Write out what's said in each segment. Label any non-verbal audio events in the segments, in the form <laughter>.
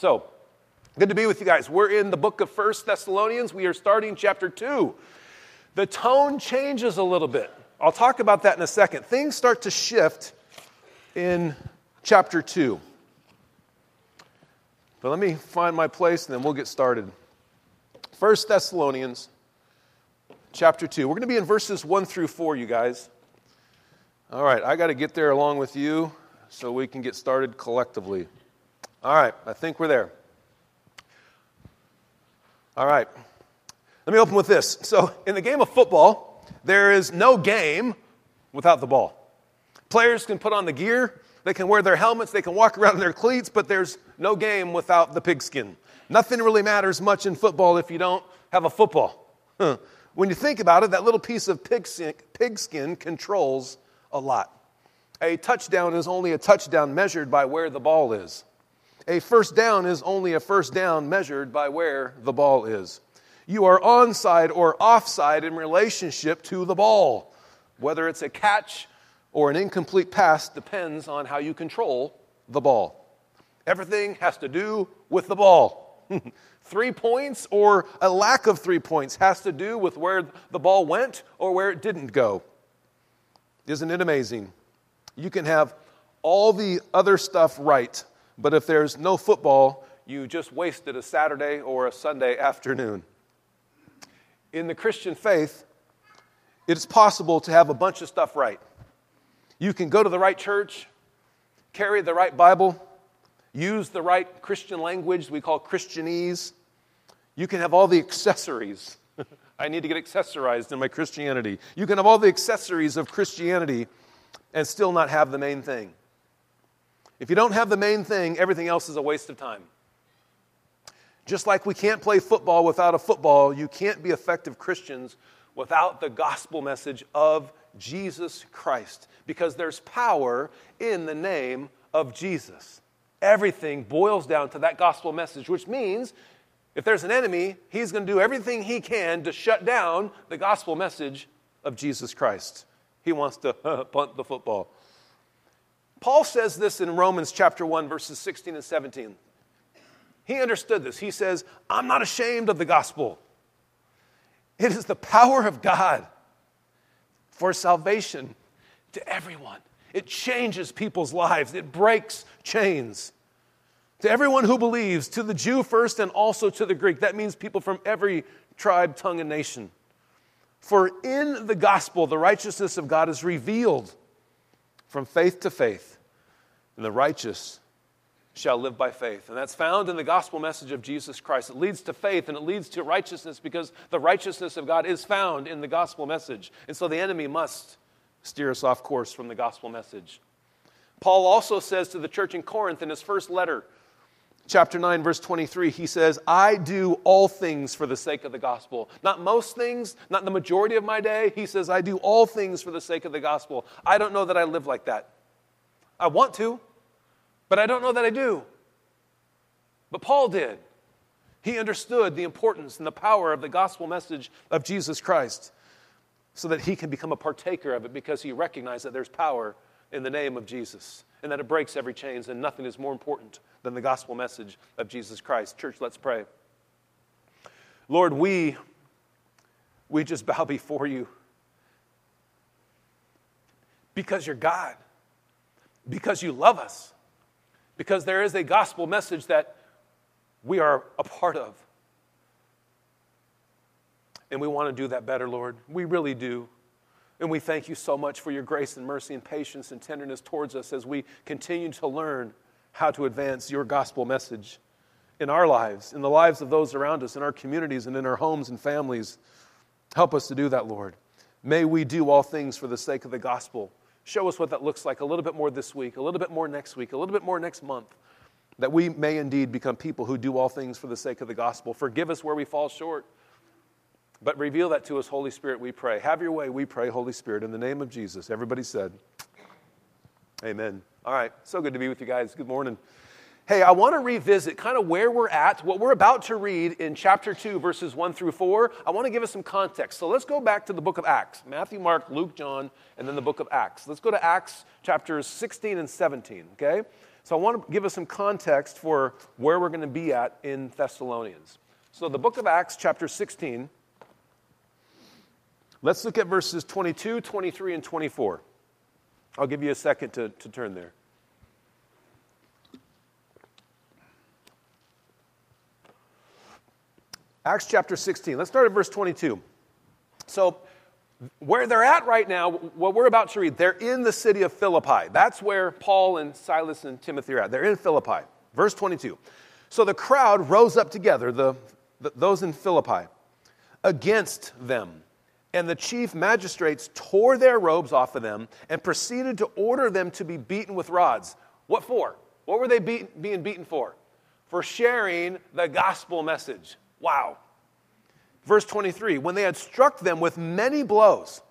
So, good to be with you guys. We're in the book of First Thessalonians. We are starting chapter 2. The tone changes a little bit. I'll talk about that in a second. Things start to shift in chapter 2. But let me find my place and then we'll get started. First Thessalonians chapter 2. We're going to be in verses 1 through 4, you guys. All right, I got to get there along with you so we can get started collectively. All right, I think we're there. All right, let me open with this. So, in the game of football, there is no game without the ball. Players can put on the gear, they can wear their helmets, they can walk around in their cleats, but there's no game without the pigskin. Nothing really matters much in football if you don't have a football. Huh. When you think about it, that little piece of pigskin, pigskin controls a lot. A touchdown is only a touchdown measured by where the ball is. A first down is only a first down measured by where the ball is. You are onside or offside in relationship to the ball. Whether it's a catch or an incomplete pass depends on how you control the ball. Everything has to do with the ball. <laughs> three points or a lack of three points has to do with where the ball went or where it didn't go. Isn't it amazing? You can have all the other stuff right, but if there's no football, you just wasted a Saturday or a Sunday afternoon. In the Christian faith, it is possible to have a bunch of stuff right. You can go to the right church, carry the right Bible, use the right Christian language we call Christianese. You can have all the accessories. <laughs> I need to get accessorized in my Christianity. You can have all the accessories of Christianity and still not have the main thing. If you don't have the main thing, everything else is a waste of time. Just like we can't play football without a football, you can't be effective Christians without the gospel message of Jesus Christ because there's power in the name of Jesus. Everything boils down to that gospel message, which means if there's an enemy, he's going to do everything he can to shut down the gospel message of Jesus Christ. He wants to <laughs> punt the football. Paul says this in Romans chapter 1, verses 16 and 17. He understood this. He says, I'm not ashamed of the gospel. It is the power of God for salvation to everyone. It changes people's lives, it breaks chains. To everyone who believes, to the Jew first and also to the Greek. That means people from every tribe, tongue, and nation. For in the gospel, the righteousness of God is revealed from faith to faith, and the righteous shall live by faith. And that's found in the gospel message of Jesus Christ. It leads to faith and it leads to righteousness because the righteousness of God is found in the gospel message. And so the enemy must steer us off course from the gospel message. Paul also says to the church in Corinth in his first letter, chapter 9, verse 23, he says, I do all things for the sake of the gospel. Not most things, not the majority of my day. He says, I do all things for the sake of the gospel. I don't know that I live like that. I want to, but I don't know that I do. But Paul did. He understood the importance and the power of the gospel message of Jesus Christ so that he can become a partaker of it because he recognized that there's power in the name of Jesus and that it breaks every chains and nothing is more important than the gospel message of Jesus Christ. Church, let's pray. Lord, we we just bow before you because you're God, because you love us, because there is a gospel message that we are a part of. And we want to do that better, Lord. We really do. And we thank you so much for your grace and mercy and patience and tenderness towards us as we continue to learn how to advance your gospel message in our lives, in the lives of those around us, in our communities, and in our homes and families. Help us to do that, Lord. May we do all things for the sake of the gospel. Show us what that looks like a little bit more this week, a little bit more next week, a little bit more next month, that we may indeed become people who do all things for the sake of the gospel. Forgive us where we fall short. But reveal that to us, Holy Spirit, we pray. Have your way, we pray, Holy Spirit, in the name of Jesus. Everybody said, Amen. All right, so good to be with you guys. Good morning. Hey, I want to revisit kind of where we're at, what we're about to read in chapter 2, verses 1 through 4. I want to give us some context. So let's go back to the book of Acts Matthew, Mark, Luke, John, and then the book of Acts. Let's go to Acts chapters 16 and 17, okay? So I want to give us some context for where we're going to be at in Thessalonians. So the book of Acts, chapter 16, let's look at verses 22, 23, and 24. I'll give you a second to, to turn there. Acts chapter 16. Let's start at verse 22. So, where they're at right now, what we're about to read, they're in the city of Philippi. That's where Paul and Silas and Timothy are at. They're in Philippi. Verse 22. So the crowd rose up together, the, the, those in Philippi, against them. And the chief magistrates tore their robes off of them and proceeded to order them to be beaten with rods. What for? What were they beat, being beaten for? For sharing the gospel message. Wow. Verse 23 When they had struck them with many blows,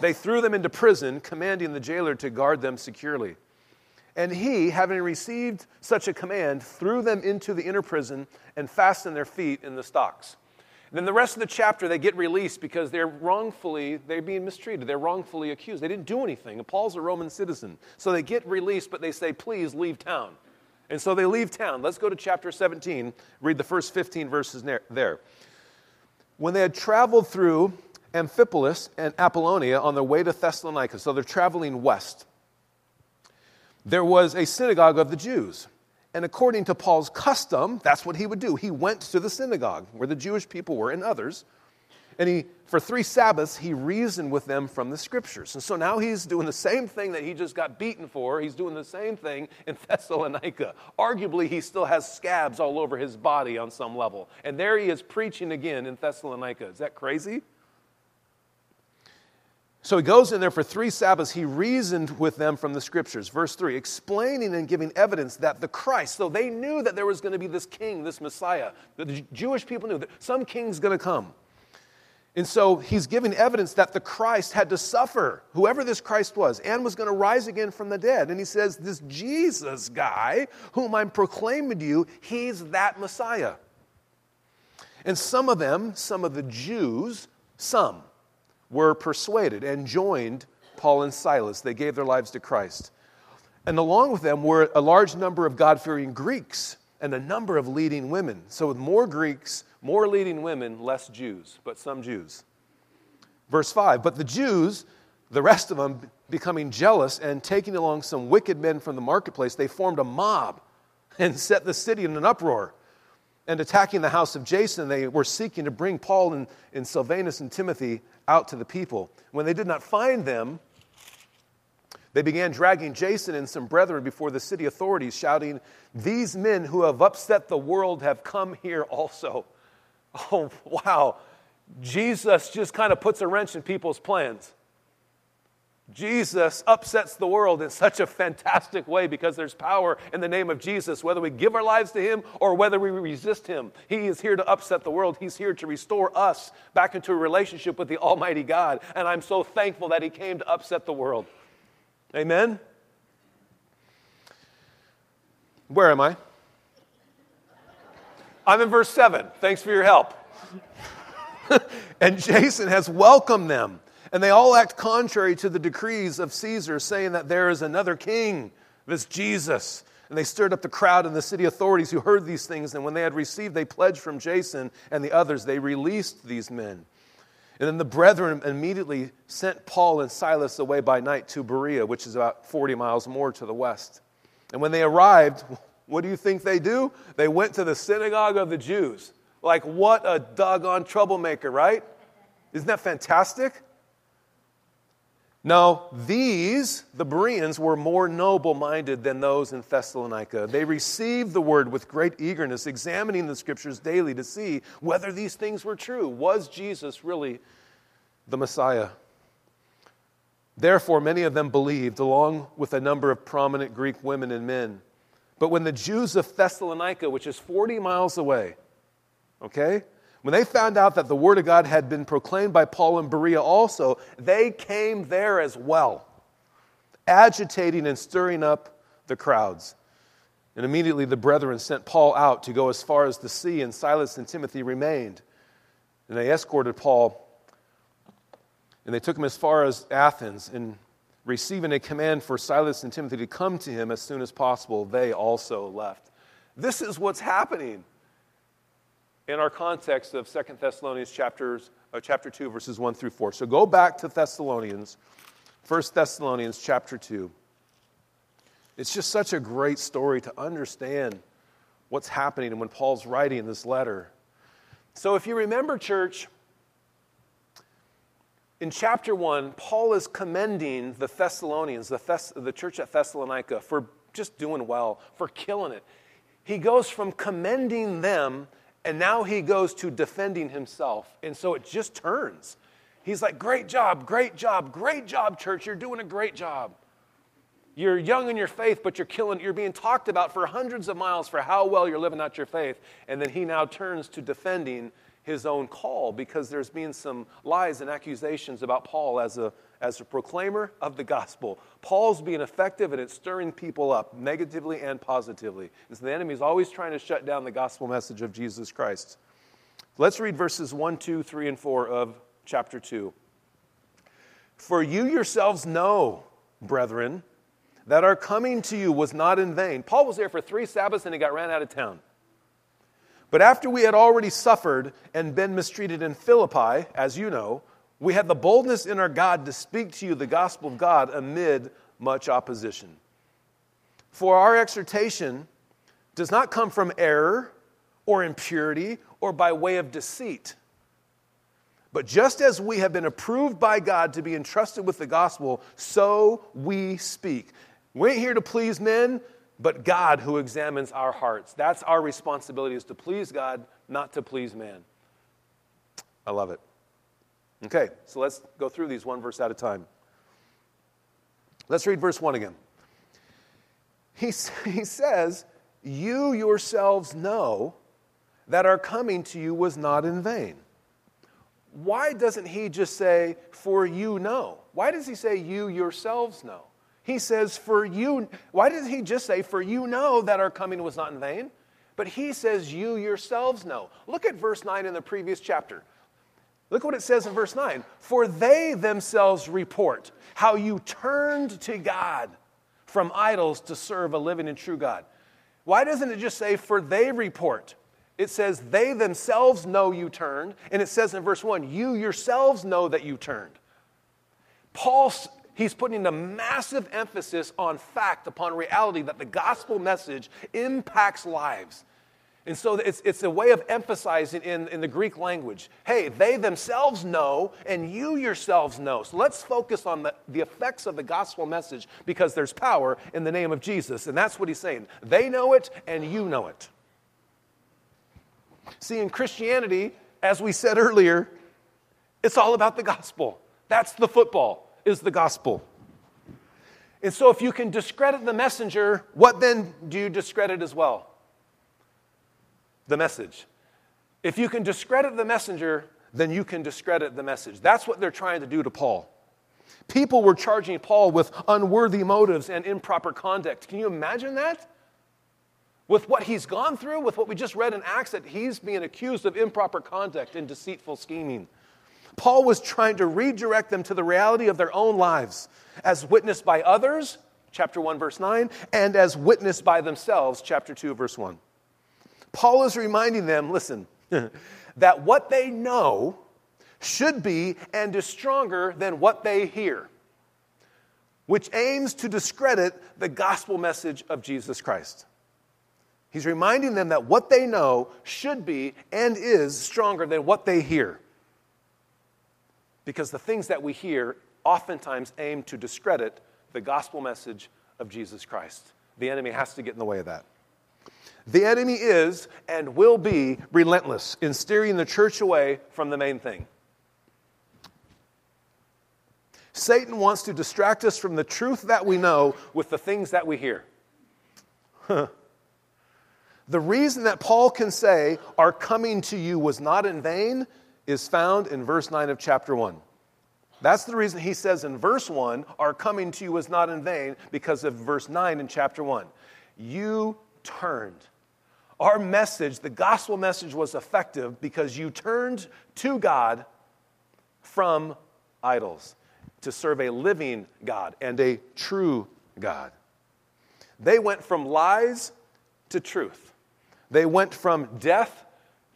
they threw them into prison, commanding the jailer to guard them securely. And he, having received such a command, threw them into the inner prison and fastened their feet in the stocks. And then the rest of the chapter, they get released because they're wrongfully, they're being mistreated. They're wrongfully accused. They didn't do anything. Paul's a Roman citizen. So they get released, but they say, please leave town. And so they leave town. Let's go to chapter 17, read the first 15 verses there. When they had traveled through Amphipolis and Apollonia on their way to Thessalonica, so they're traveling west, there was a synagogue of the Jews. And according to Paul's custom, that's what he would do. He went to the synagogue where the Jewish people were and others, and he, for three Sabbaths, he reasoned with them from the scriptures. And so now he's doing the same thing that he just got beaten for. He's doing the same thing in <laughs> Thessalonica. Arguably, he still has scabs all over his body on some level. And there he is preaching again in Thessalonica. Is that crazy? So he goes in there for three Sabbaths. He reasoned with them from the scriptures. Verse 3, explaining and giving evidence that the Christ, so they knew that there was going to be this king, this Messiah. The Jewish people knew that some king's going to come. And so he's giving evidence that the Christ had to suffer, whoever this Christ was, and was going to rise again from the dead. And he says, This Jesus guy, whom I'm proclaiming to you, he's that Messiah. And some of them, some of the Jews, some, were persuaded and joined Paul and Silas. They gave their lives to Christ. And along with them were a large number of God fearing Greeks and a number of leading women. So, with more Greeks more leading women, less Jews, but some Jews. Verse 5 But the Jews, the rest of them, becoming jealous and taking along some wicked men from the marketplace, they formed a mob and set the city in an uproar. And attacking the house of Jason, they were seeking to bring Paul and, and Silvanus and Timothy out to the people. When they did not find them, they began dragging Jason and some brethren before the city authorities, shouting, These men who have upset the world have come here also. <laughs> oh, wow, Jesus just kind of puts a wrench in people's plans. Jesus upsets the world in such a fantastic way because there's power in the name of Jesus, whether we give our lives to Him or whether we resist Him. He is here to upset the world. He's here to restore us back into a relationship with the Almighty God. And I'm so thankful that He came to upset the world. Amen? Where am I? I'm in verse 7. Thanks for your help. <laughs> and Jason has welcomed them. And they all act contrary to the decrees of Caesar, saying that there is another king, this Jesus. And they stirred up the crowd and the city authorities who heard these things. And when they had received they pledged from Jason and the others, they released these men. And then the brethren immediately sent Paul and Silas away by night to Berea, which is about 40 miles more to the west. And when they arrived, what do you think they do? They went to the synagogue of the Jews. Like, what a doggone troublemaker, right? Isn't that fantastic? Now, these, the Bereans, were more noble minded than those in Thessalonica. They received the word with great eagerness, examining the scriptures daily to see whether these things were true. Was Jesus really the Messiah? Therefore, many of them believed, along with a number of prominent Greek women and men. But when the Jews of Thessalonica, which is 40 miles away, okay, when they found out that the word of God had been proclaimed by Paul in Berea also, they came there as well, agitating and stirring up the crowds. And immediately the brethren sent Paul out to go as far as the sea, and Silas and Timothy remained. And they escorted Paul, and they took him as far as Athens. And receiving a command for Silas and Timothy to come to him as soon as possible, they also left. This is what's happening in our context of Second Thessalonians chapters, uh, chapter 2, verses 1 through 4. So go back to Thessalonians, 1 Thessalonians chapter 2. It's just such a great story to understand what's happening and when Paul's writing this letter. So if you remember, church, in chapter 1, Paul is commending the Thessalonians, the, Thess- the church at Thessalonica, for just doing well, for killing it. He goes from commending them, and now he goes to defending himself. And so it just turns. He's like, Great job, great job, great job, church. You're doing a great job. You're young in your faith, but you're killing, you're being talked about for hundreds of miles for how well you're living out your faith. And then he now turns to defending his own call because there's been some lies and accusations about Paul as a, as a proclaimer of the gospel. Paul's being effective and it's stirring people up negatively and positively. And so the enemy is always trying to shut down the gospel message of Jesus Christ. Let's read verses 1, 2, 3, and 4 of chapter 2. For you yourselves know, brethren, that our coming to you was not in vain. Paul was there for three Sabbaths and he got ran out of town. But after we had already suffered and been mistreated in Philippi, as you know, we had the boldness in our God to speak to you the gospel of God amid much opposition. For our exhortation does not come from error or impurity or by way of deceit. But just as we have been approved by God to be entrusted with the gospel, so we speak. We ain't here to please men, but God who examines our hearts. That's our responsibility is to please God, not to please man. I love it. Okay, so let's go through these one verse at a time. Let's read verse 1 again. He, <laughs> he says, You yourselves know that our coming to you was not in vain. Why doesn't he just say, For you know? Why does he say, You yourselves know? He says, For you, why does he just say, For you know that our coming was not in vain? But he says, You yourselves know. Look at verse 9 in the previous chapter. Look what it says in verse 9. For they themselves report how you turned to God from idols to serve a living and true God. Why doesn't it just say, For they report? It says, They themselves know you turned. And it says in verse 1, You yourselves know that you turned. Paul he's putting a massive emphasis on fact, upon reality, that the gospel message impacts lives. And so it's, it's a way of emphasizing in, in the Greek language hey, they themselves know, and you yourselves know. So let's focus on the, the effects of the gospel message because there's power in the name of Jesus. And that's what he's saying. They know it, and you know it. See, in Christianity, as we said earlier, it's all about the gospel. That's the football is the gospel. And so, if you can discredit the messenger, what then do you discredit as well? The message. If you can discredit the messenger, then you can discredit the message. That's what they're trying to do to Paul. People were charging Paul with unworthy motives and improper conduct. Can you imagine that? With what he's gone through, with what we just read in Acts, that he's being accused of improper conduct and deceitful scheming. Paul was trying to redirect them to the reality of their own lives, as witnessed by others, chapter 1, verse 9, and as witnessed by themselves, chapter 2, verse 1. Paul is reminding them listen, <laughs> that what they know should be and is stronger than what they hear, which aims to discredit the gospel message of Jesus Christ. He's reminding them that what they know should be and is stronger than what they hear because the things that we hear oftentimes aim to discredit the gospel message of Jesus Christ. The enemy has to get in the way of that. The enemy is and will be relentless in steering the church away from the main thing. Satan wants to distract us from the truth that we know with the things that we hear. <laughs> the reason that Paul can say, Our coming to you was not in vain, is found in verse 9 of chapter 1. That's the reason he says in verse 1, Our coming to you was not in vain, because of verse 9 in chapter 1. You turned. Our message, the gospel message, was effective because you turned to God from idols. to serve a living God and a true God. They went from lies to truth. They went from death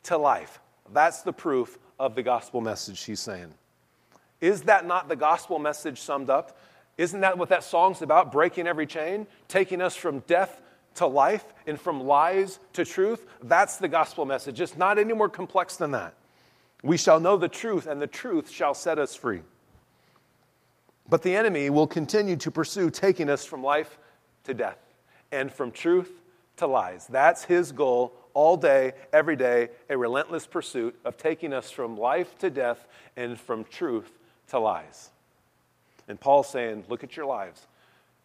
to life. That's the proof of the gospel message, she's saying. Is that not the gospel message summed up? Isn't that what that song's about? Breaking every chain, taking us from death to life and from lies to truth? That's the gospel message. It's not any more complex than that. We shall know the truth, and the truth shall set us free. But the enemy will continue to pursue taking us from life to death and from truth to lies. That's his goal all day, every day, a relentless pursuit of taking us from life to death and from truth to lies. And Paul's saying, look at your lives.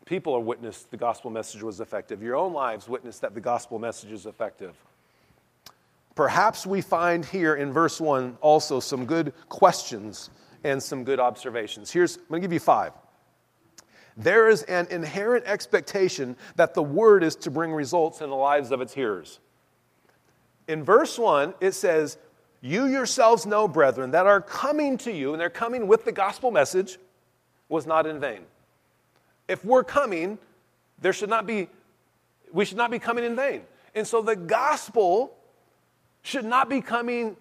People are witness the gospel message was effective. Your own lives witness that the gospel message is effective. Perhaps we find here in verse 1 also some good questions and some good observations. Here's, I'm going to give you five. There is an inherent expectation that the word is to bring results in the lives of its hearers. In verse 1, it says, You yourselves know, brethren, that our coming to you, and they're coming with the gospel message, was not in vain. If we're coming, there should not be, we should not be coming in vain. And so the gospel should not be coming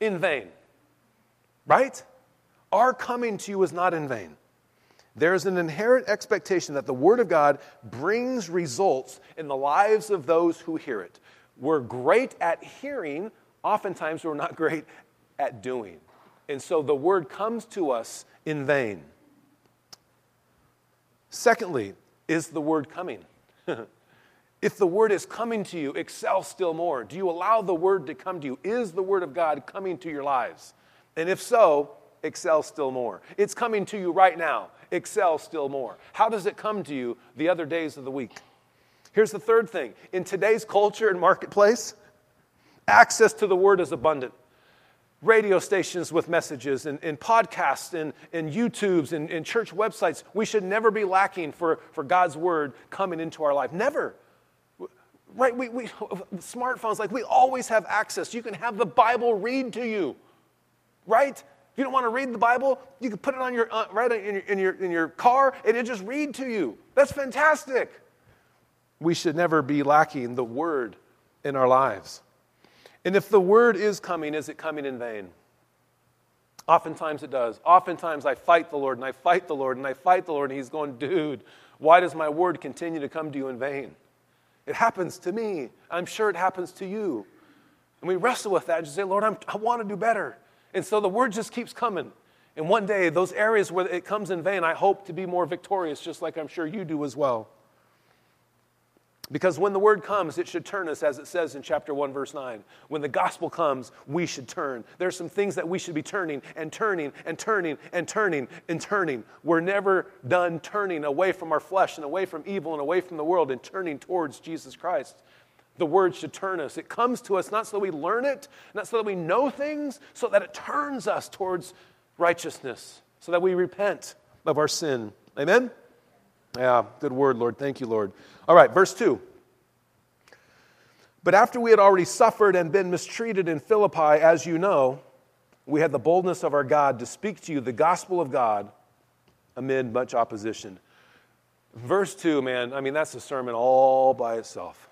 in vain, right? Our coming to you is not in vain. There is an inherent expectation that the Word of God brings results in the lives of those who hear it. We're great at hearing, oftentimes we're not <laughs> great at doing. And so the Word comes to us in vain. Secondly, is the Word coming? <laughs> if the Word is coming to you, excel still more. Do you allow the Word to come to you? Is the Word of God coming to your lives? And if so, excel still more. It's coming to you right now. Excel still more. How does it come to you the other days of the week? Here's the third thing in today's culture and marketplace, access to the word is abundant. Radio stations with messages and, and podcasts and, and YouTubes and, and church websites. We should never be lacking for, for God's word coming into our life. Never right we, we smartphones like we always have access you can have the bible read to you right you don't want to read the Bible, you can put it on your, uh, right in your, in, your, in your car and it just read to you. That's fantastic. We should never be lacking the Word in our lives. And if the Word is coming, is it coming in vain? Oftentimes it does. Oftentimes I fight the Lord and I fight the Lord and I fight the Lord and He's going, dude, why does my Word continue to come to you in vain? It happens to me. I'm sure it happens to you. And we wrestle with that and just say, Lord, I'm, I want to do better. And so the word just keeps coming. And one day, those areas where it comes in vain, I hope to be more victorious, just like I'm sure you do as well. Because when the word comes, it should turn us, as it says in chapter 1, verse 9. When the gospel comes, we should turn. There's some things that we should be turning and turning and turning and turning and turning. We're never done turning away from our flesh and away from evil and away from the world and turning towards Jesus Christ the word should turn us. It comes to us not so that we learn it, not so that we know things, so that it turns us towards righteousness, so that we repent of our sin. Amen? Yeah, good word, Lord. Thank you, Lord. All right, verse 2. But after we had already suffered and been mistreated in Philippi, as you know, we had the boldness of our God to speak to you the gospel of God amid much opposition. Verse 2, man, I mean, that's a sermon all by itself.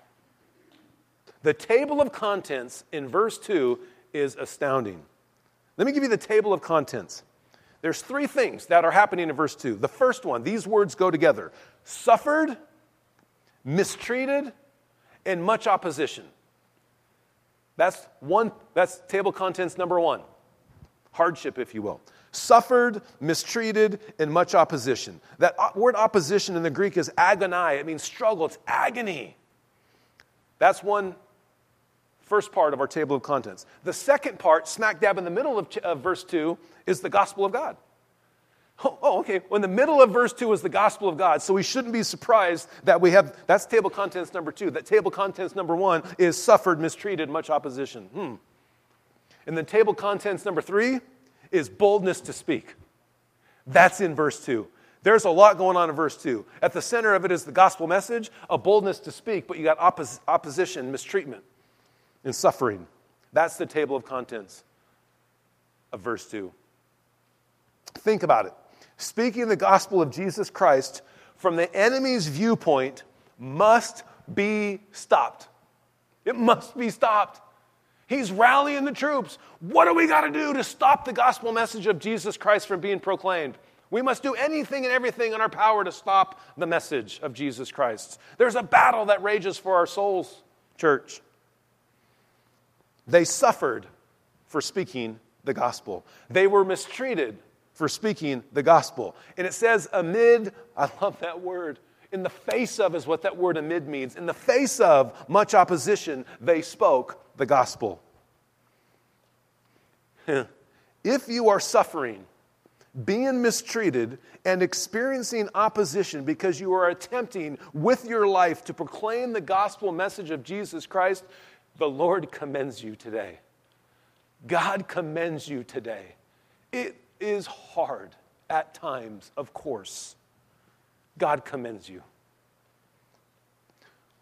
The table of contents in verse 2 is astounding. Let me give you the table of contents. There's three things that are happening in verse 2. The first one, these words go together suffered, mistreated, and much opposition. That's one, that's table contents number one. Hardship, if you will. Suffered, mistreated, and much opposition. That word opposition in the Greek is agonai. It means struggle, it's agony. That's one first part of our table of contents. The second part, smack dab in the middle of, of verse 2, is the gospel of God. Oh, oh, okay. Well, in the middle of verse 2 is the gospel of God. So we shouldn't be surprised that we have, that's table contents number 2. That table contents number 1 is suffered, mistreated, much opposition. Hmm. And then table contents number 3 is boldness to speak. That's in verse 2. There's a lot going on in verse 2. At the center of it is the gospel message, a boldness to speak, but you got oppos- opposition, mistreatment and suffering. That's the table of contents of verse 2. Think about it. speaking the gospel of Jesus Christ from the enemy's viewpoint must be stopped. It must be stopped. He's rallying the troops. What do we got to do to stop the gospel message of Jesus Christ from being proclaimed? We must do anything and everything in our power to stop the message of Jesus Christ. There's a battle that rages for our souls, church. They suffered for speaking the gospel, they were mistreated for speaking the gospel. And it says, amid, I love that word. In the face of is what that word amid means. In the face of much opposition, they spoke the gospel. <laughs> if you are suffering, being mistreated, and experiencing opposition because you are attempting with your life to proclaim the gospel message of Jesus Christ, the Lord commends you today. God commends you today. It is hard at times, of course. God commends you.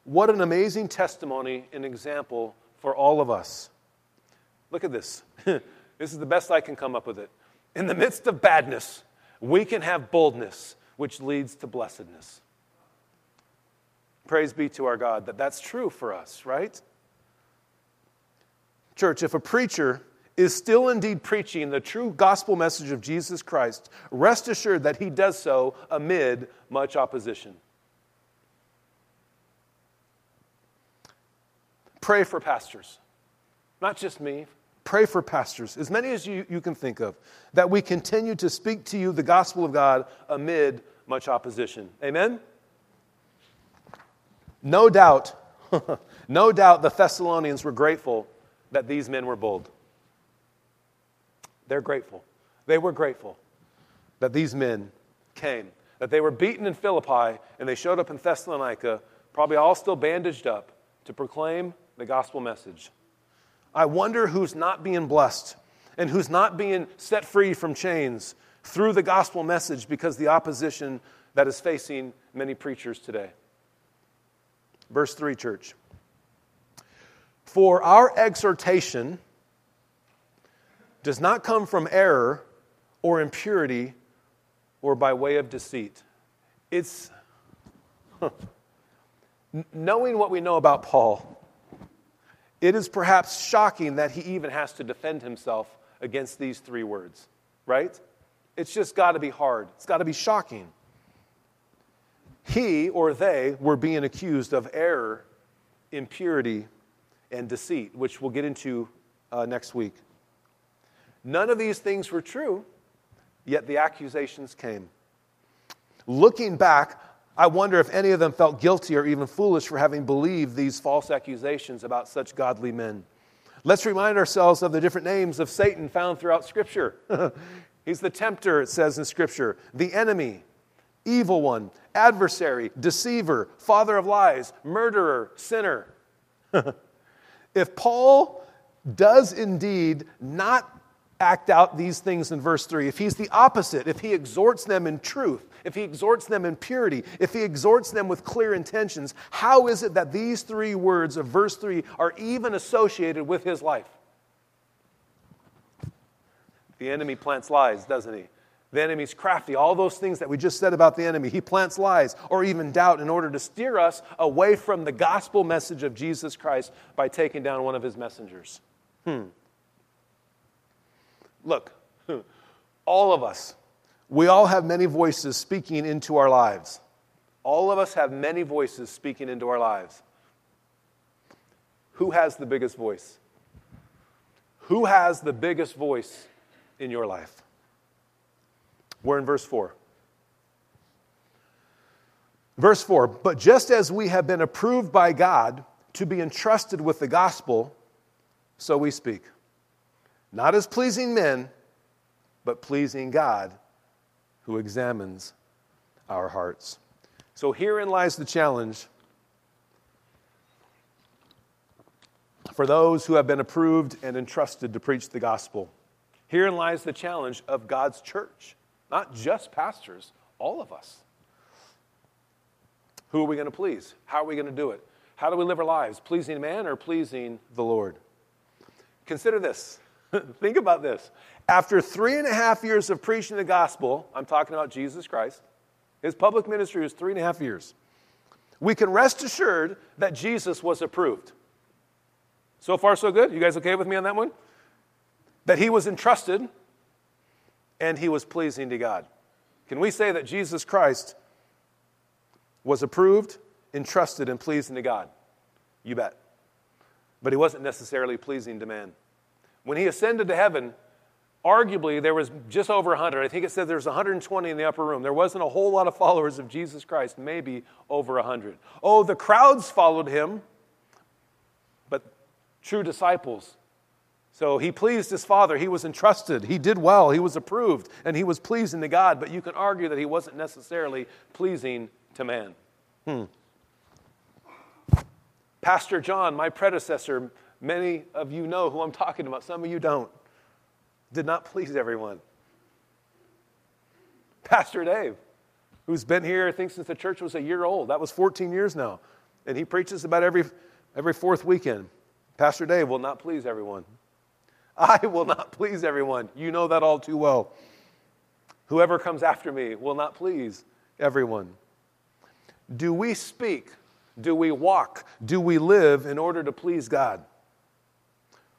What an amazing testimony and example for all of us. Look at this. <laughs> this is the best I can come up with it. In the midst of badness, we can have boldness, which leads to blessedness. Praise be to our God that that's true for us, right? Church, if a preacher is still indeed preaching the true gospel message of Jesus Christ, rest assured that he does so amid much opposition. Pray for pastors, not just me. Pray for pastors, as many as you, you can think of, that we continue to speak to you the gospel of God amid much opposition. Amen? No doubt, <laughs> no doubt the Thessalonians were grateful that these men were bold. They're grateful. They were grateful that these men came, that they were beaten in Philippi and they showed up in Thessalonica, probably all still bandaged up, to proclaim the gospel message. I wonder who's not being blessed and who's not being set free from chains through the gospel message because the opposition that is facing many preachers today. Verse 3, church. For our exhortation does not come from error or impurity or by way of deceit. It's <laughs> knowing what we know about Paul, it is perhaps shocking that he even has to defend himself against these three words, right? It's just got to be hard. It's got to be shocking. He or they were being accused of error, impurity, and deceit, which we'll get into uh, next week. None of these things were true, yet the accusations came. Looking back, I wonder if any of them felt guilty or even foolish for having believed these false accusations about such godly men. Let's remind ourselves of the different names of Satan found throughout Scripture. <laughs> He's the tempter, it says in Scripture, the enemy, evil one, adversary, deceiver, father of lies, murderer, sinner. <laughs> if Paul does indeed not act out these things in verse 3, if he's the opposite, if he exhorts them in truth, if he exhorts them in purity, if he exhorts them with clear intentions, how is it that these three words of verse 3 are even associated with his life? The enemy plants lies, doesn't he? The enemy's crafty. All those things that we just said about the enemy. He plants lies or even doubt in order to steer us away from the gospel message of Jesus Christ by taking down one of his messengers. Hmm. Look, <laughs> all of us, we all have many voices speaking into our lives. All of us have many voices speaking into our lives. Who has the biggest voice? Who has the biggest voice in your life? We're in verse 4. Verse 4 But just as we have been approved by God to be entrusted with the gospel, so we speak not as pleasing men, but pleasing God who examines our hearts. So herein lies the challenge for those who have been approved and entrusted to preach the gospel. Herein lies the challenge of God's church, not just pastors, all of us. Who are we going to please? How are we going to do it? How do we live our lives? Pleasing man or pleasing the Lord? Consider this <laughs> Think about this. After three and a half years of preaching the gospel, I'm talking about Jesus Christ, his public ministry was three and a half years. We can rest assured that Jesus was approved. So far, so good? You guys okay with me on that one? That he was entrusted and he was pleasing to God. Can we say that Jesus Christ was approved, entrusted, and pleasing to God? You bet. But he wasn't necessarily pleasing to man. When he ascended to heaven, arguably there was just over 100. I think it said there was 120 in the upper room. There wasn't a whole lot of followers of Jesus Christ, maybe over 100. Oh, the crowds followed him, but true disciples. So he pleased his father. He was entrusted. He did well. He was approved, and he was pleasing to God, but you can argue that he wasn't necessarily pleasing to man. Hmm. Pastor John, my predecessor, many of you know who I'm talking about, some of you don't, did not please everyone. Pastor Dave, who's been here, I think, since the church was a year old. That was 14 years now. And he preaches about every, every fourth weekend. Pastor Dave will not please everyone. I will not please everyone. You know that all too well. Whoever comes after me will not please everyone. Do we speak do we walk? Do we live in order to please God?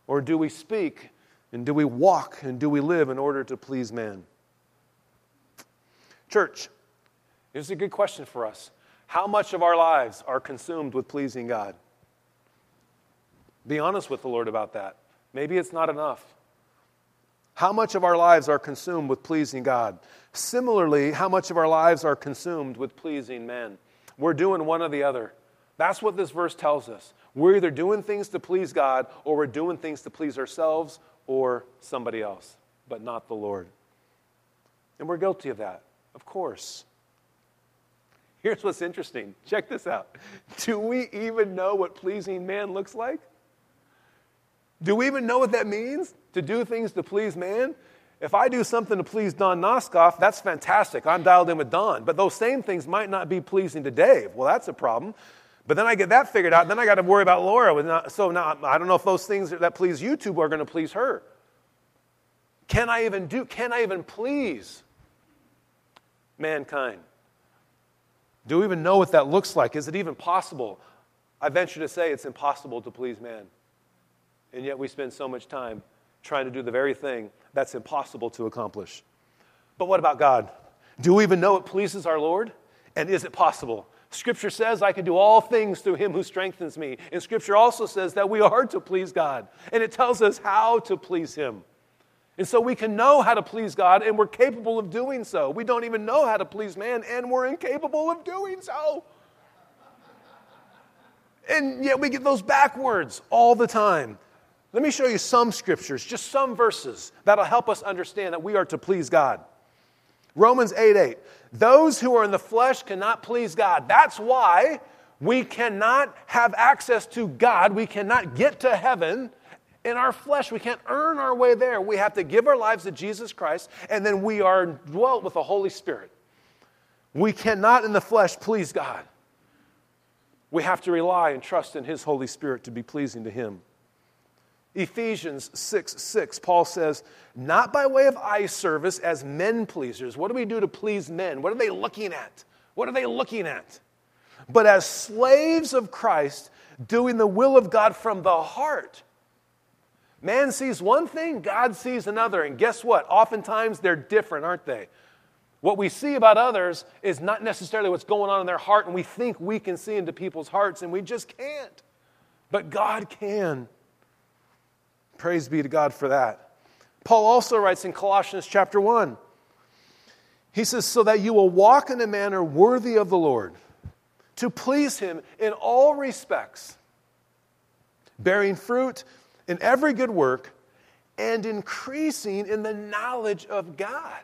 Or do we speak and do we walk and do we live in order to please man? Church, this is a good question for us. How much of our lives are consumed with pleasing God? Be honest with the Lord about that. Maybe it's not enough. How much of our lives are consumed with pleasing God? Similarly, how much of our lives are consumed with pleasing men? We're doing one or the other. That's what this verse tells us. We're either doing things to please God or we're doing things to please ourselves or somebody else, but not the Lord. And we're guilty of that, of course. Here's what's interesting. Check this out. Do we even know what pleasing man looks like? Do we even know what that means? To do things to please man? If I do something to please Don Noskoff, that's fantastic. I'm dialed in with Don. But those same things might not be pleasing to Dave. Well, that's a problem. But then I get that figured out. Then I got to worry about Laura. So now I don't know if those things that please YouTube are going to please her. Can I even do? Can I even please mankind? Do we even know what that looks like? Is it even possible? I venture to say it's impossible to please man. And yet we spend so much time trying to do the very thing that's impossible to accomplish. But what about God? Do we even know it pleases our Lord? And is it possible? Scripture says, I can do all things through him who strengthens me. And Scripture also says that we are to please God. And it tells us how to please him. And so we can know how to please God, and we're capable of doing so. We don't even know how to please man, and we're incapable of doing so. And yet we get those backwards all the time. Let me show you some scriptures, just some verses that'll help us understand that we are to please God. Romans 8 8. Those who are in the flesh cannot please God. That's why we cannot have access to God. We cannot get to heaven in our flesh. We can't earn our way there. We have to give our lives to Jesus Christ, and then we are dwelt with the Holy Spirit. We cannot in the flesh please God. We have to rely and trust in His Holy Spirit to be pleasing to Him. Ephesians 6 6, Paul says, not by way of eye service as men pleasers. What do we do to please men? What are they looking at? What are they looking at? But as slaves of Christ, doing the will of God from the heart. Man sees one thing, God sees another. And guess what? Oftentimes they're different, aren't they? What we see about others is not necessarily what's going on in their heart, and we think we can see into people's hearts, and we just can't. But God can. Praise be to God for that. Paul also writes in Colossians chapter 1. He says, So that you will walk in a manner worthy of the Lord, to please him in all respects, bearing fruit in every good work, and increasing in the knowledge of God.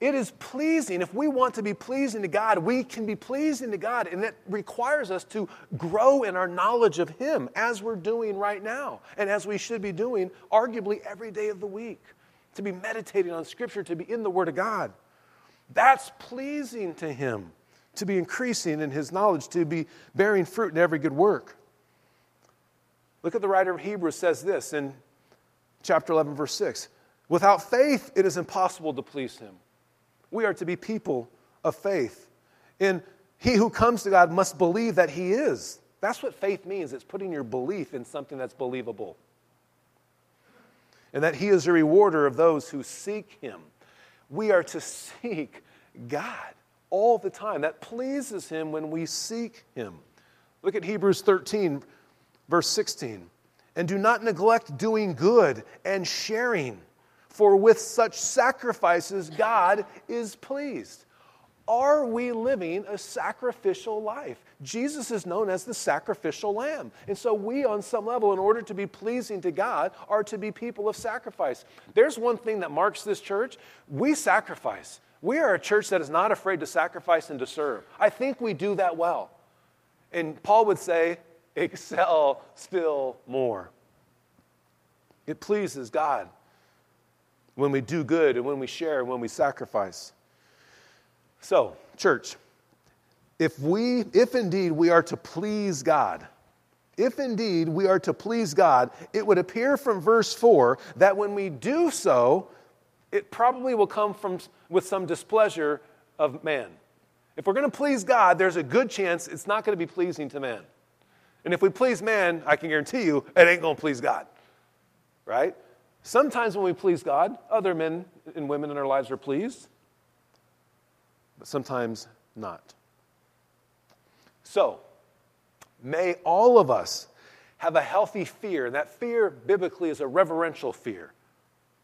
It is pleasing. If we want to be pleasing to God, we can be pleasing to God. And that requires us to grow in our knowledge of Him as we're doing right now, and as we should be doing arguably every day of the week. To be meditating on Scripture, to be in the Word of God. That's pleasing to Him. To be increasing in His knowledge, to be bearing fruit in every good work. Look at the writer of Hebrews says this in chapter 11, verse 6. Without faith, it is impossible to please him. We are to be people of faith. And he who comes to God must believe that he is. That's what faith means. It's putting your belief in something that's believable. And that he is a rewarder of those who seek him. We are to seek God all the time. That pleases him when we seek him. Look at Hebrews 13, verse 16. And do not neglect doing good and sharing, for with such sacrifices God is pleased. Are we living a sacrificial life? Jesus is known as the sacrificial lamb. And so, we, on some level, in order to be pleasing to God, are to be people of sacrifice. There's one thing that marks this church we sacrifice. We are a church that is not afraid to sacrifice and to serve. I think we do that well. And Paul would say, excel still more. It pleases God when we do good and when we share and when we sacrifice. So, church, if we, if indeed we are to please God, if indeed we are to please God, it would appear from verse 4 that when we do so, it probably will come from, with some displeasure of man. If we're going to please God, there's a good chance it's not going to be pleasing to man. And if we please man, I can guarantee you it ain't going to please God. Right? Sometimes when we please God, other men and women in our lives are pleased but sometimes not. So, may all of us have a healthy fear, and that fear biblically is a reverential fear.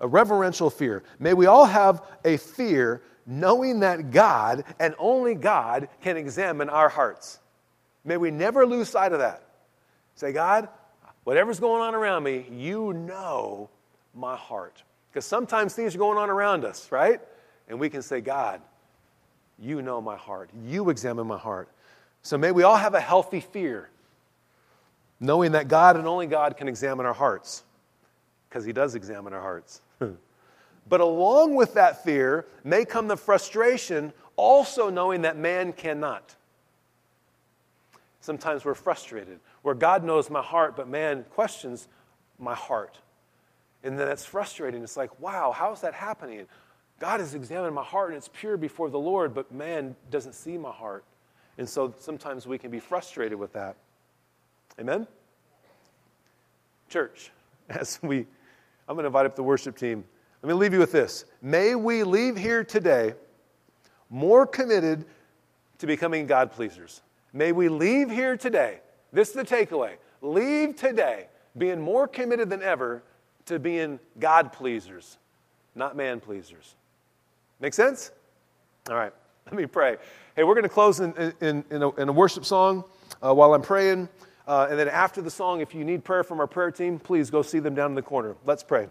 A reverential fear. May we all have a fear knowing that God and only God can examine our hearts. May we never lose sight of that. Say, God, whatever's going on around me, you know my heart. Because sometimes things are going on around us, right? And we can say, God, you know my heart. You examine my heart. So may we all have a healthy fear, knowing that God and only God can examine our hearts, because He does examine our hearts. <laughs> but along with that fear may come the frustration, also knowing that man cannot. Sometimes we're frustrated, where God knows my heart, but man questions my heart. And then that's frustrating. It's like, wow, how's that happening? God has examined my heart and it's pure before the Lord, but man doesn't see my heart. And so sometimes we can be frustrated with that. Amen? Church, <laughs> as we, I'm going to invite up the worship team. Let me leave you with this. May we leave here today more committed to becoming God pleasers. May we leave here today, this is the takeaway, leave today being more committed than ever to being God pleasers, not man pleasers. Make sense? All right, <laughs> let me pray. Hey, we're going to close in, in, in, a, in a worship song uh, while I'm praying. Uh, and then after the song, if you need prayer from our prayer team, please go see them down in the corner. Let's pray.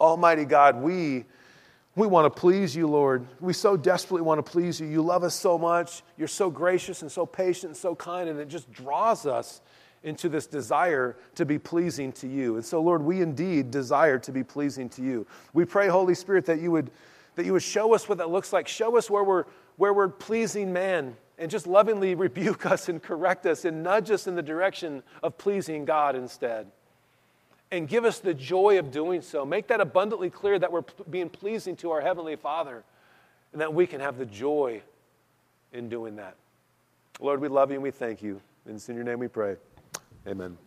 Almighty God, we, we want to please you, Lord. We so desperately want to please you. You love us so much. You're so gracious and so patient and so kind, and it just draws us into this desire to be pleasing to you. And so, Lord, we indeed desire to be pleasing to you. We pray, Holy Spirit, that you would that you would show us what that looks like. Show us where we're, where we're pleasing man and just lovingly <laughs> rebuke us and correct us and nudge us in the direction of pleasing God instead. And give us the joy of doing so. Make that abundantly clear that we're being pleasing to our Heavenly Father and that we can have the joy in doing that. Lord, we love you and we thank you. And it's in your name we pray. Amen.